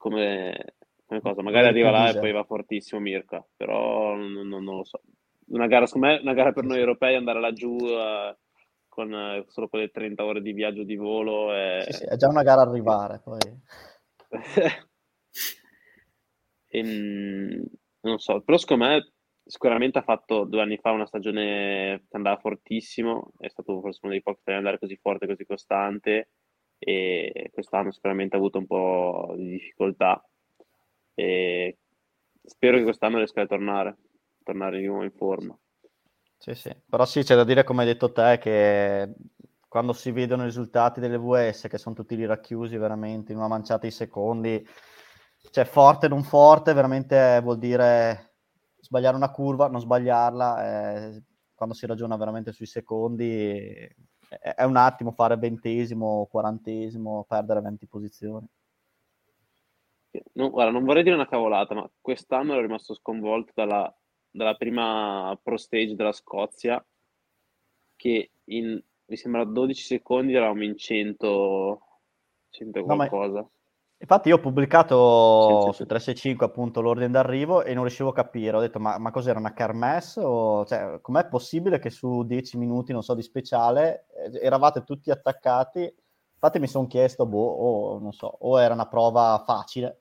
come, come cosa. Magari arriva là e poi va fortissimo Mirka, però non, non, non lo so. Una gara, secondo me, una gara per noi europei andare laggiù uh, con uh, solo quelle 30 ore di viaggio di volo. E... Sì, sì, è già una gara arrivare poi. e, ehm, non so, però secondo me sicuramente ha fatto due anni fa una stagione che andava fortissimo, è stato forse uno dei pochi che andare così forte, così costante e quest'anno sicuramente ha avuto un po' di difficoltà e spero che quest'anno riesca a tornare, tornare di nuovo in forma. Sì, sì, però sì, c'è da dire come hai detto te che quando si vedono i risultati delle VS che sono tutti lì racchiusi veramente in una manciata di secondi, cioè forte non forte veramente vuol dire sbagliare una curva, non sbagliarla, eh, quando si ragiona veramente sui secondi è un attimo fare ventesimo, quarantesimo, perdere 20 posizioni. No, guarda, non vorrei dire una cavolata, ma quest'anno ero rimasto sconvolto dalla, dalla prima pro stage della Scozia, che in, mi sembra 12 secondi eravamo in 100, 100 qualcosa. No, Infatti io ho pubblicato su 365 appunto l'ordine d'arrivo e non riuscivo a capire, ho detto ma, ma cos'era una kermesse o cioè, com'è possibile che su 10 minuti, non so, di speciale eravate tutti attaccati? Infatti mi sono chiesto, boh, o non so, o era una prova facile.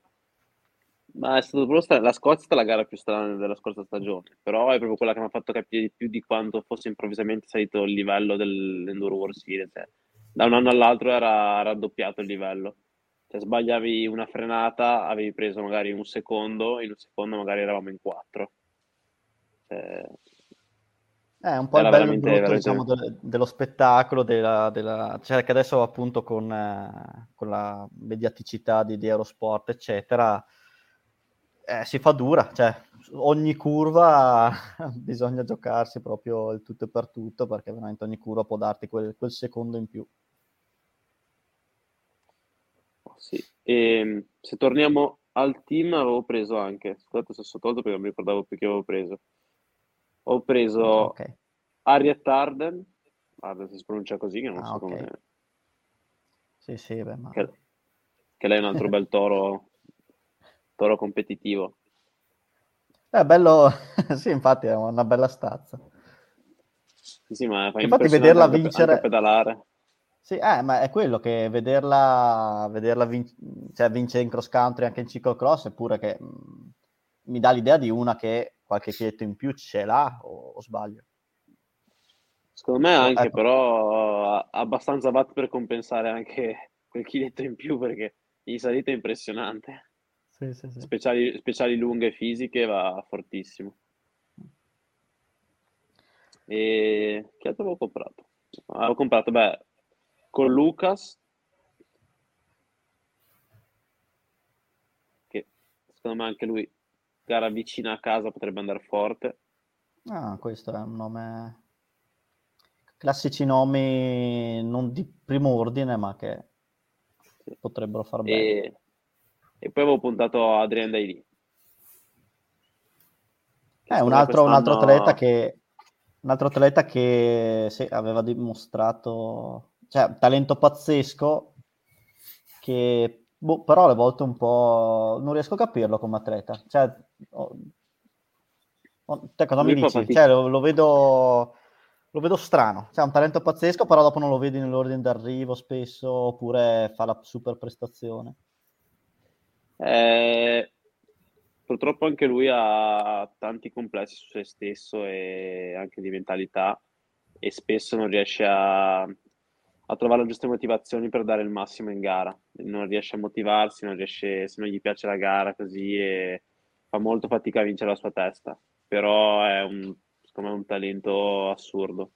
Ma è stato proprio sta- la Scozia è stata la gara più strana della scorsa stagione, però è proprio quella che mi ha fatto capire di più di quanto fosse improvvisamente salito il livello dell'Enduro World Series. Cioè, da un anno all'altro era raddoppiato il livello se sbagliavi una frenata avevi preso magari un secondo, in un secondo magari eravamo in quattro. Cioè, è un po' il bello brutto, veramente... diciamo, de- dello spettacolo, della, della... Cioè, che adesso appunto con, eh, con la mediaticità di, di Eurosport, eccetera, eh, si fa dura, cioè ogni curva bisogna giocarsi proprio il tutto e per tutto, perché veramente ogni curva può darti quel, quel secondo in più sì. E, ehm, se torniamo al team, avevo preso anche, scusate se sono tolto perché non mi ricordavo più che avevo preso. Ho preso okay. Harriet Arden, Arden si pronuncia così, che non ah, so okay. come... Sì, sì, beh, ma... che, che lei è un altro bel toro, toro competitivo. È bello, sì, infatti è una bella stazza. Sì, sì, ma fa infatti vederla vincere... Anche pedalare sì, eh, ma è quello che vederla, vederla vin- cioè, vincere in cross country anche in ciclocross, eppure che mh, mm, mi dà l'idea di una che qualche chiletto in più ce l'ha, o, o sbaglio? Secondo me anche, ecco. però abbastanza watt per compensare anche quel chiletto in più, perché in salita è impressionante. Sì, sì, sì. Speciali, speciali lunghe fisiche va fortissimo. E che altro avevo comprato? Avevo comprato, beh, con Lucas, che secondo me anche lui, gara vicina a casa, potrebbe andare forte. Ah, questo è un nome... Classici nomi non di primo ordine, ma che sì. potrebbero far bene. E, e poi avevo puntato Adrian Daily. È un altro, un altro atleta che un altro atleta che sì, aveva dimostrato cioè, talento pazzesco che boh, però alle volte un po' non riesco a capirlo come atleta. Cioè, oh, oh, te cosa mi dici? Cioè, lo, lo, vedo lo vedo strano, cioè, ha un talento pazzesco, però dopo non lo vedi nell'ordine d'arrivo spesso, oppure fa la super prestazione. Eh, purtroppo anche lui ha tanti complessi su se stesso e anche di mentalità e spesso non riesce a, a trovare le giuste motivazioni per dare il massimo in gara. Non riesce a motivarsi, non riesce, se non gli piace la gara così e fa molto fatica a vincere la sua testa. Però è un, me un talento assurdo.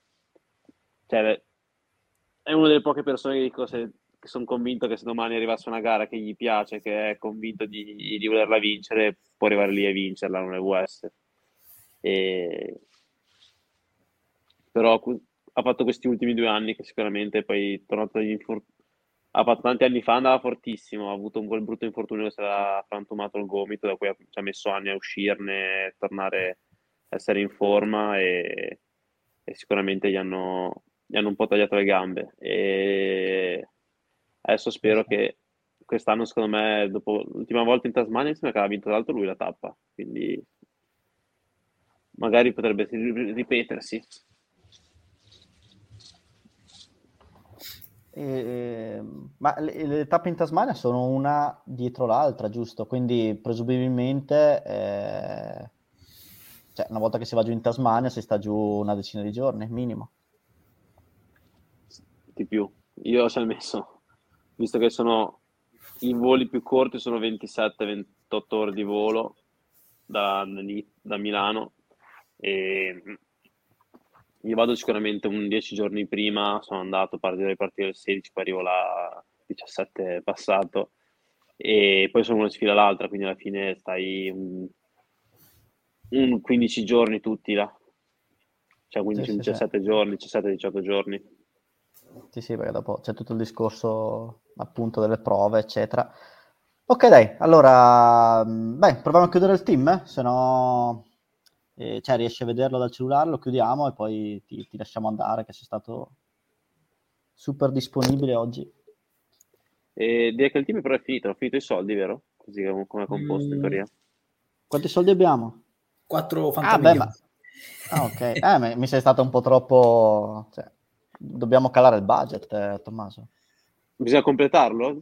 Cioè, è una delle poche persone che dico se, che sono convinto che se domani arrivasse una gara che gli piace, che è convinto di, di volerla vincere, può arrivare lì e vincerla, non è US. E... Però ha fatto questi ultimi due anni che sicuramente poi è tornato dagli infortuni. Ha fatto tanti anni fa, andava fortissimo, ha avuto un quel brutto infortunio che si era frantumato il gomito, da cui ha, ci ha messo anni a uscirne, tornare a essere in forma e, e sicuramente gli hanno, gli hanno un po' tagliato le gambe. E adesso spero che quest'anno, secondo me, dopo l'ultima volta in Tasmania, mi sembra che aveva vinto l'altro lui la tappa, quindi magari potrebbe ripetersi. E, ma le, le, tappe in Tasmania sono una dietro l'altra, giusto? Quindi presumibilmente, eh, cioè, una volta che si va giù in Tasmania, si sta giù una decina di giorni, minimo. Di più. Io ci ho messo, visto che sono i voli più corti, sono 27-28 ore di volo da, da Milano e io vado sicuramente un 10 giorni prima, sono andato, partirei partire il 16, poi arrivo là 17 passato e poi sono una sfida l'altra, quindi alla fine stai un, un 15 giorni tutti là. Cioè 15, sì, 17 sì, giorni, 17-18 giorni. Sì, sì, perché dopo c'è tutto il discorso appunto delle prove, eccetera. Ok, dai, allora, mm, beh, proviamo a chiudere il team, eh? se no, eh, cioè, riesci a vederlo dal cellulare, lo chiudiamo e poi ti, ti lasciamo andare, che sei stato super disponibile oggi. E direi che il team però è finito, ho finito i soldi, vero? Così come è composto mm. in teoria. Quanti soldi abbiamo? 4 fantasmi. Ah, ma... ah, ok. Eh, mi sei stato un po' troppo... Cioè, dobbiamo calare il budget, eh, Tommaso. Bisogna completarlo?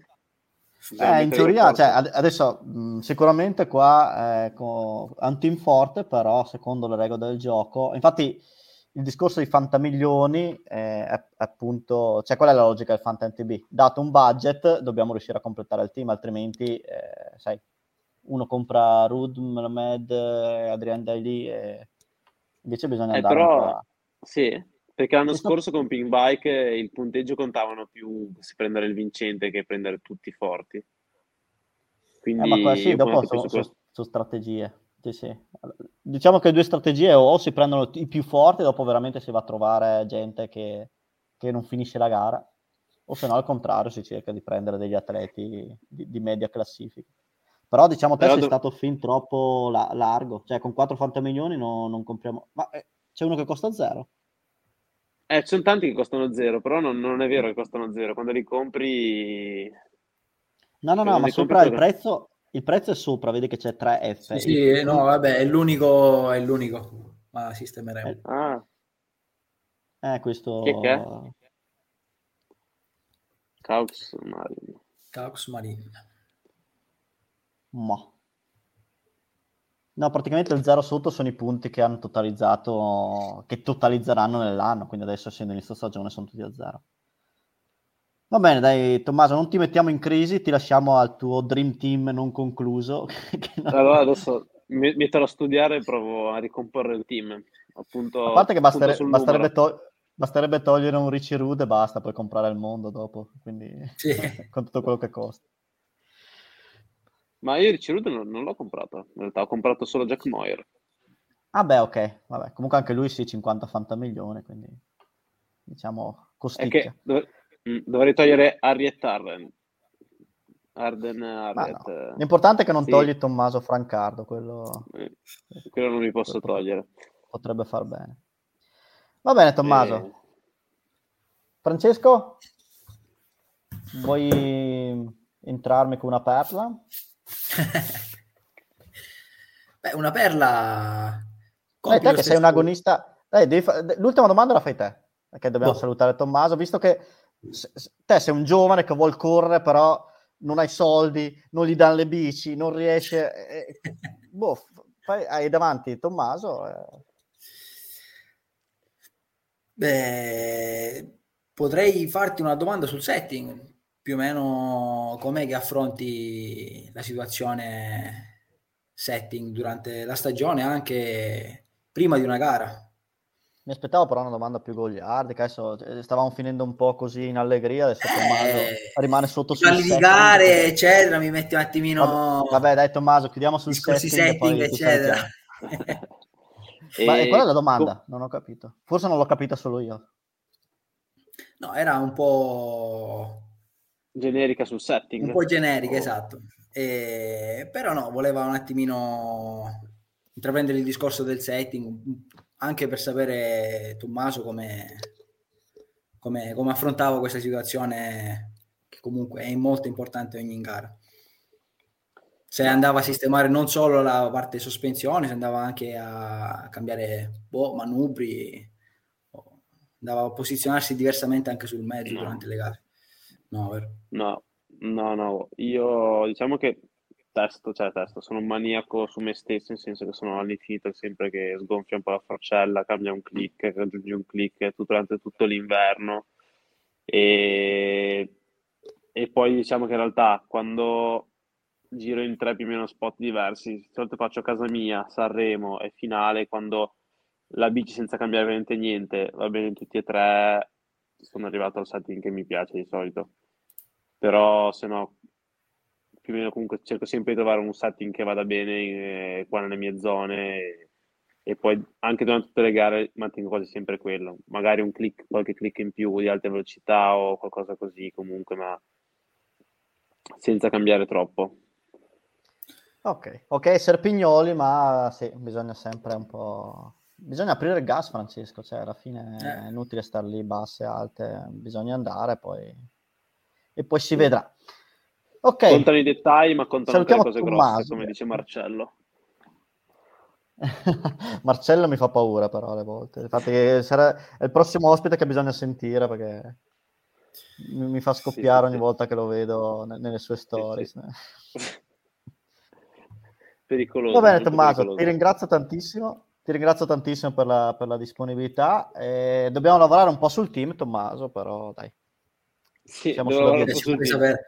Eh, in teoria, cioè, adesso mh, sicuramente qua è, un team forte, però secondo le regole del gioco, infatti il discorso di fantamilioni è, è, appunto, cioè qual è la logica del Fanta NTB? Dato un budget, dobbiamo riuscire a completare il team, altrimenti, eh, sai, uno compra Rud, Melamed, Adrian Daly e invece bisogna eh, andare però, Sì, perché l'anno scorso con Pink Bike il punteggio contavano più se prendere il vincente che prendere tutti forti. Quindi eh, ma sì, dopo sono, sono, sono strategie. Sì, sì. Diciamo che due strategie o si prendono i più forti dopo veramente si va a trovare gente che, che non finisce la gara, o se no al contrario si cerca di prendere degli atleti di, di media classifica. Però diciamo te Però sei do... stato fin troppo la- largo, cioè con 4 fantamilioni no, non compriamo... Ma eh, c'è uno che costa zero? Eh, ci sono tanti che costano zero, però non, non è vero che costano zero. Quando li compri... No, no, no, ma sopra il prezzo, il prezzo è sopra, vedi che c'è 3F. Sì, sì no, vabbè, è l'unico, è l'unico, ma sistemeremo. Eh, ah. Eh, questo... Che, che è? Caux Marine. Caux Marine. Ma. No, praticamente il zero sotto sono i punti che hanno totalizzato, che totalizzeranno nell'anno, quindi adesso essendo inizio stagione sono tutti a zero. Va bene, dai Tommaso, non ti mettiamo in crisi, ti lasciamo al tuo Dream Team non concluso. non... Allora adesso mi metterò a studiare e provo a ricomporre il team. Appunto, a parte che bastere, basterebbe, to- basterebbe, togliere un Richie Rude e basta, puoi comprare il mondo dopo, quindi sì. con tutto quello che costa. Ma io ricevuto non, non l'ho comprato, in realtà ho comprato solo Jack Moyer. Ah beh, ok, vabbè. comunque anche lui sì, 50 fanta milioni, quindi diciamo costicchia. Dov- mm, dovrei togliere Harriet Arden. Arden Harriet. No. L'importante è che non sì. togli Tommaso Francardo, quello... Eh, quello non mi posso togliere. Potrebbe far bene. Va bene Tommaso. Eh. Francesco? Vuoi entrarmi con una perla? Beh, una perla. Dai, te che sei un agonista. Dai, fa... L'ultima domanda la fai te, perché dobbiamo oh. salutare Tommaso, visto che te sei un giovane che vuol correre, però non hai soldi, non gli danno le bici, non riesce. Eh, boh, fai... hai davanti Tommaso. Eh. Beh, potrei farti una domanda sul setting più o meno com'è che affronti la situazione setting durante la stagione, anche prima di una gara? Mi aspettavo però una domanda più goliardica, adesso eh, stavamo finendo un po' così in allegria, adesso Tommaso eh, rimane sotto sul setting. di gare, eccetera, mi metti un attimino... Vabbè, vabbè dai Tommaso, chiudiamo sul setting, setting eccetera. Ma e... qual è la domanda? Non ho capito. Forse non l'ho capita solo io. No, era un po' generica sul setting. Un po' generica, oh. esatto. E, però no, voleva un attimino intraprendere il discorso del setting, anche per sapere Tommaso come, come, come affrontava questa situazione che comunque è molto importante ogni gara. Se andava a sistemare non solo la parte sospensione, se andava anche a cambiare boh, manubri, andava a posizionarsi diversamente anche sul mezzo durante le gare. No, vero? No, no, no, io diciamo che testo, cioè testo, sono un maniaco su me stesso, nel senso che sono all'infinito sempre che sgonfia un po' la forcella, cambia un click, raggiunge un click tutto, durante tutto l'inverno. E, e poi diciamo che in realtà quando giro in tre più o meno spot diversi, di solito faccio casa mia, Sanremo e finale, quando la bici senza cambiare veramente niente, va bene tutti e tre, sono arrivato al setting che mi piace di solito. Però se no, più o meno comunque cerco sempre di trovare un setting che vada bene eh, qua nelle mie zone e, e, poi anche durante tutte le gare mantengo quasi sempre quello. Magari un click, qualche click in più di alta velocità o qualcosa così comunque, ma senza cambiare troppo. Ok, ok, Serpignoli, ma sì, bisogna sempre un po'... Bisogna aprire il gas, Francesco, cioè alla fine eh. è inutile stare lì basse, alte, bisogna andare poi... e poi si vedrà. Ok. Contano i dettagli, ma contano le cose Tommaso. grosse, come dice Marcello. Marcello mi fa paura però alle volte. Infatti sarà... è il prossimo ospite che bisogna sentire perché mi fa scoppiare sì, ogni sì. volta che lo vedo nelle sue stories. Sì, pericoloso. Va bene Tommaso, pericoloso. ti ringrazio tantissimo. Ti ringrazio tantissimo per la, per la disponibilità. Eh, dobbiamo lavorare un po' sul team, Tommaso, però dai. Sì, Siamo sulla via.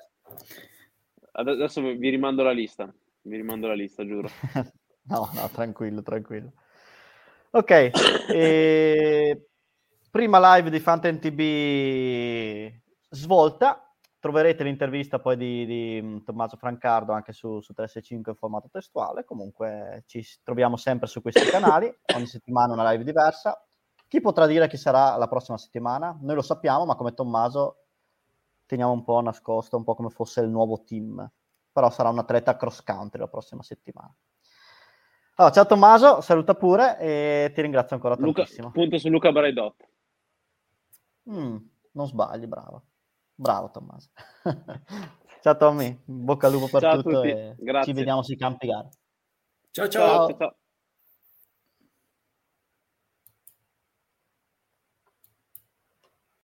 Adesso vi rimando la lista. Vi rimando la lista, giuro. no, no, tranquillo, tranquillo. Ok, e... prima live di Fantasy TV svolta. Troverete l'intervista poi di, di mm, Tommaso Francardo anche su, su 365 in formato testuale. Comunque ci troviamo sempre su questi canali, ogni settimana una live diversa. Chi potrà dire chi sarà la prossima settimana? Noi lo sappiamo, ma come Tommaso teniamo un po' nascosto, un po' come fosse il nuovo team. Però sarà un atleta cross country la prossima settimana. Allora, ciao Tommaso, saluta pure e ti ringrazio ancora Luca, tantissimo. Punto su Luca Braidot. Mm, non sbagli, bravo. Bravo Tommaso. ciao Tommy, bocca al lupo per ciao tutto e Grazie. ci vediamo sui campi gara. ciao. ciao. ciao. ciao.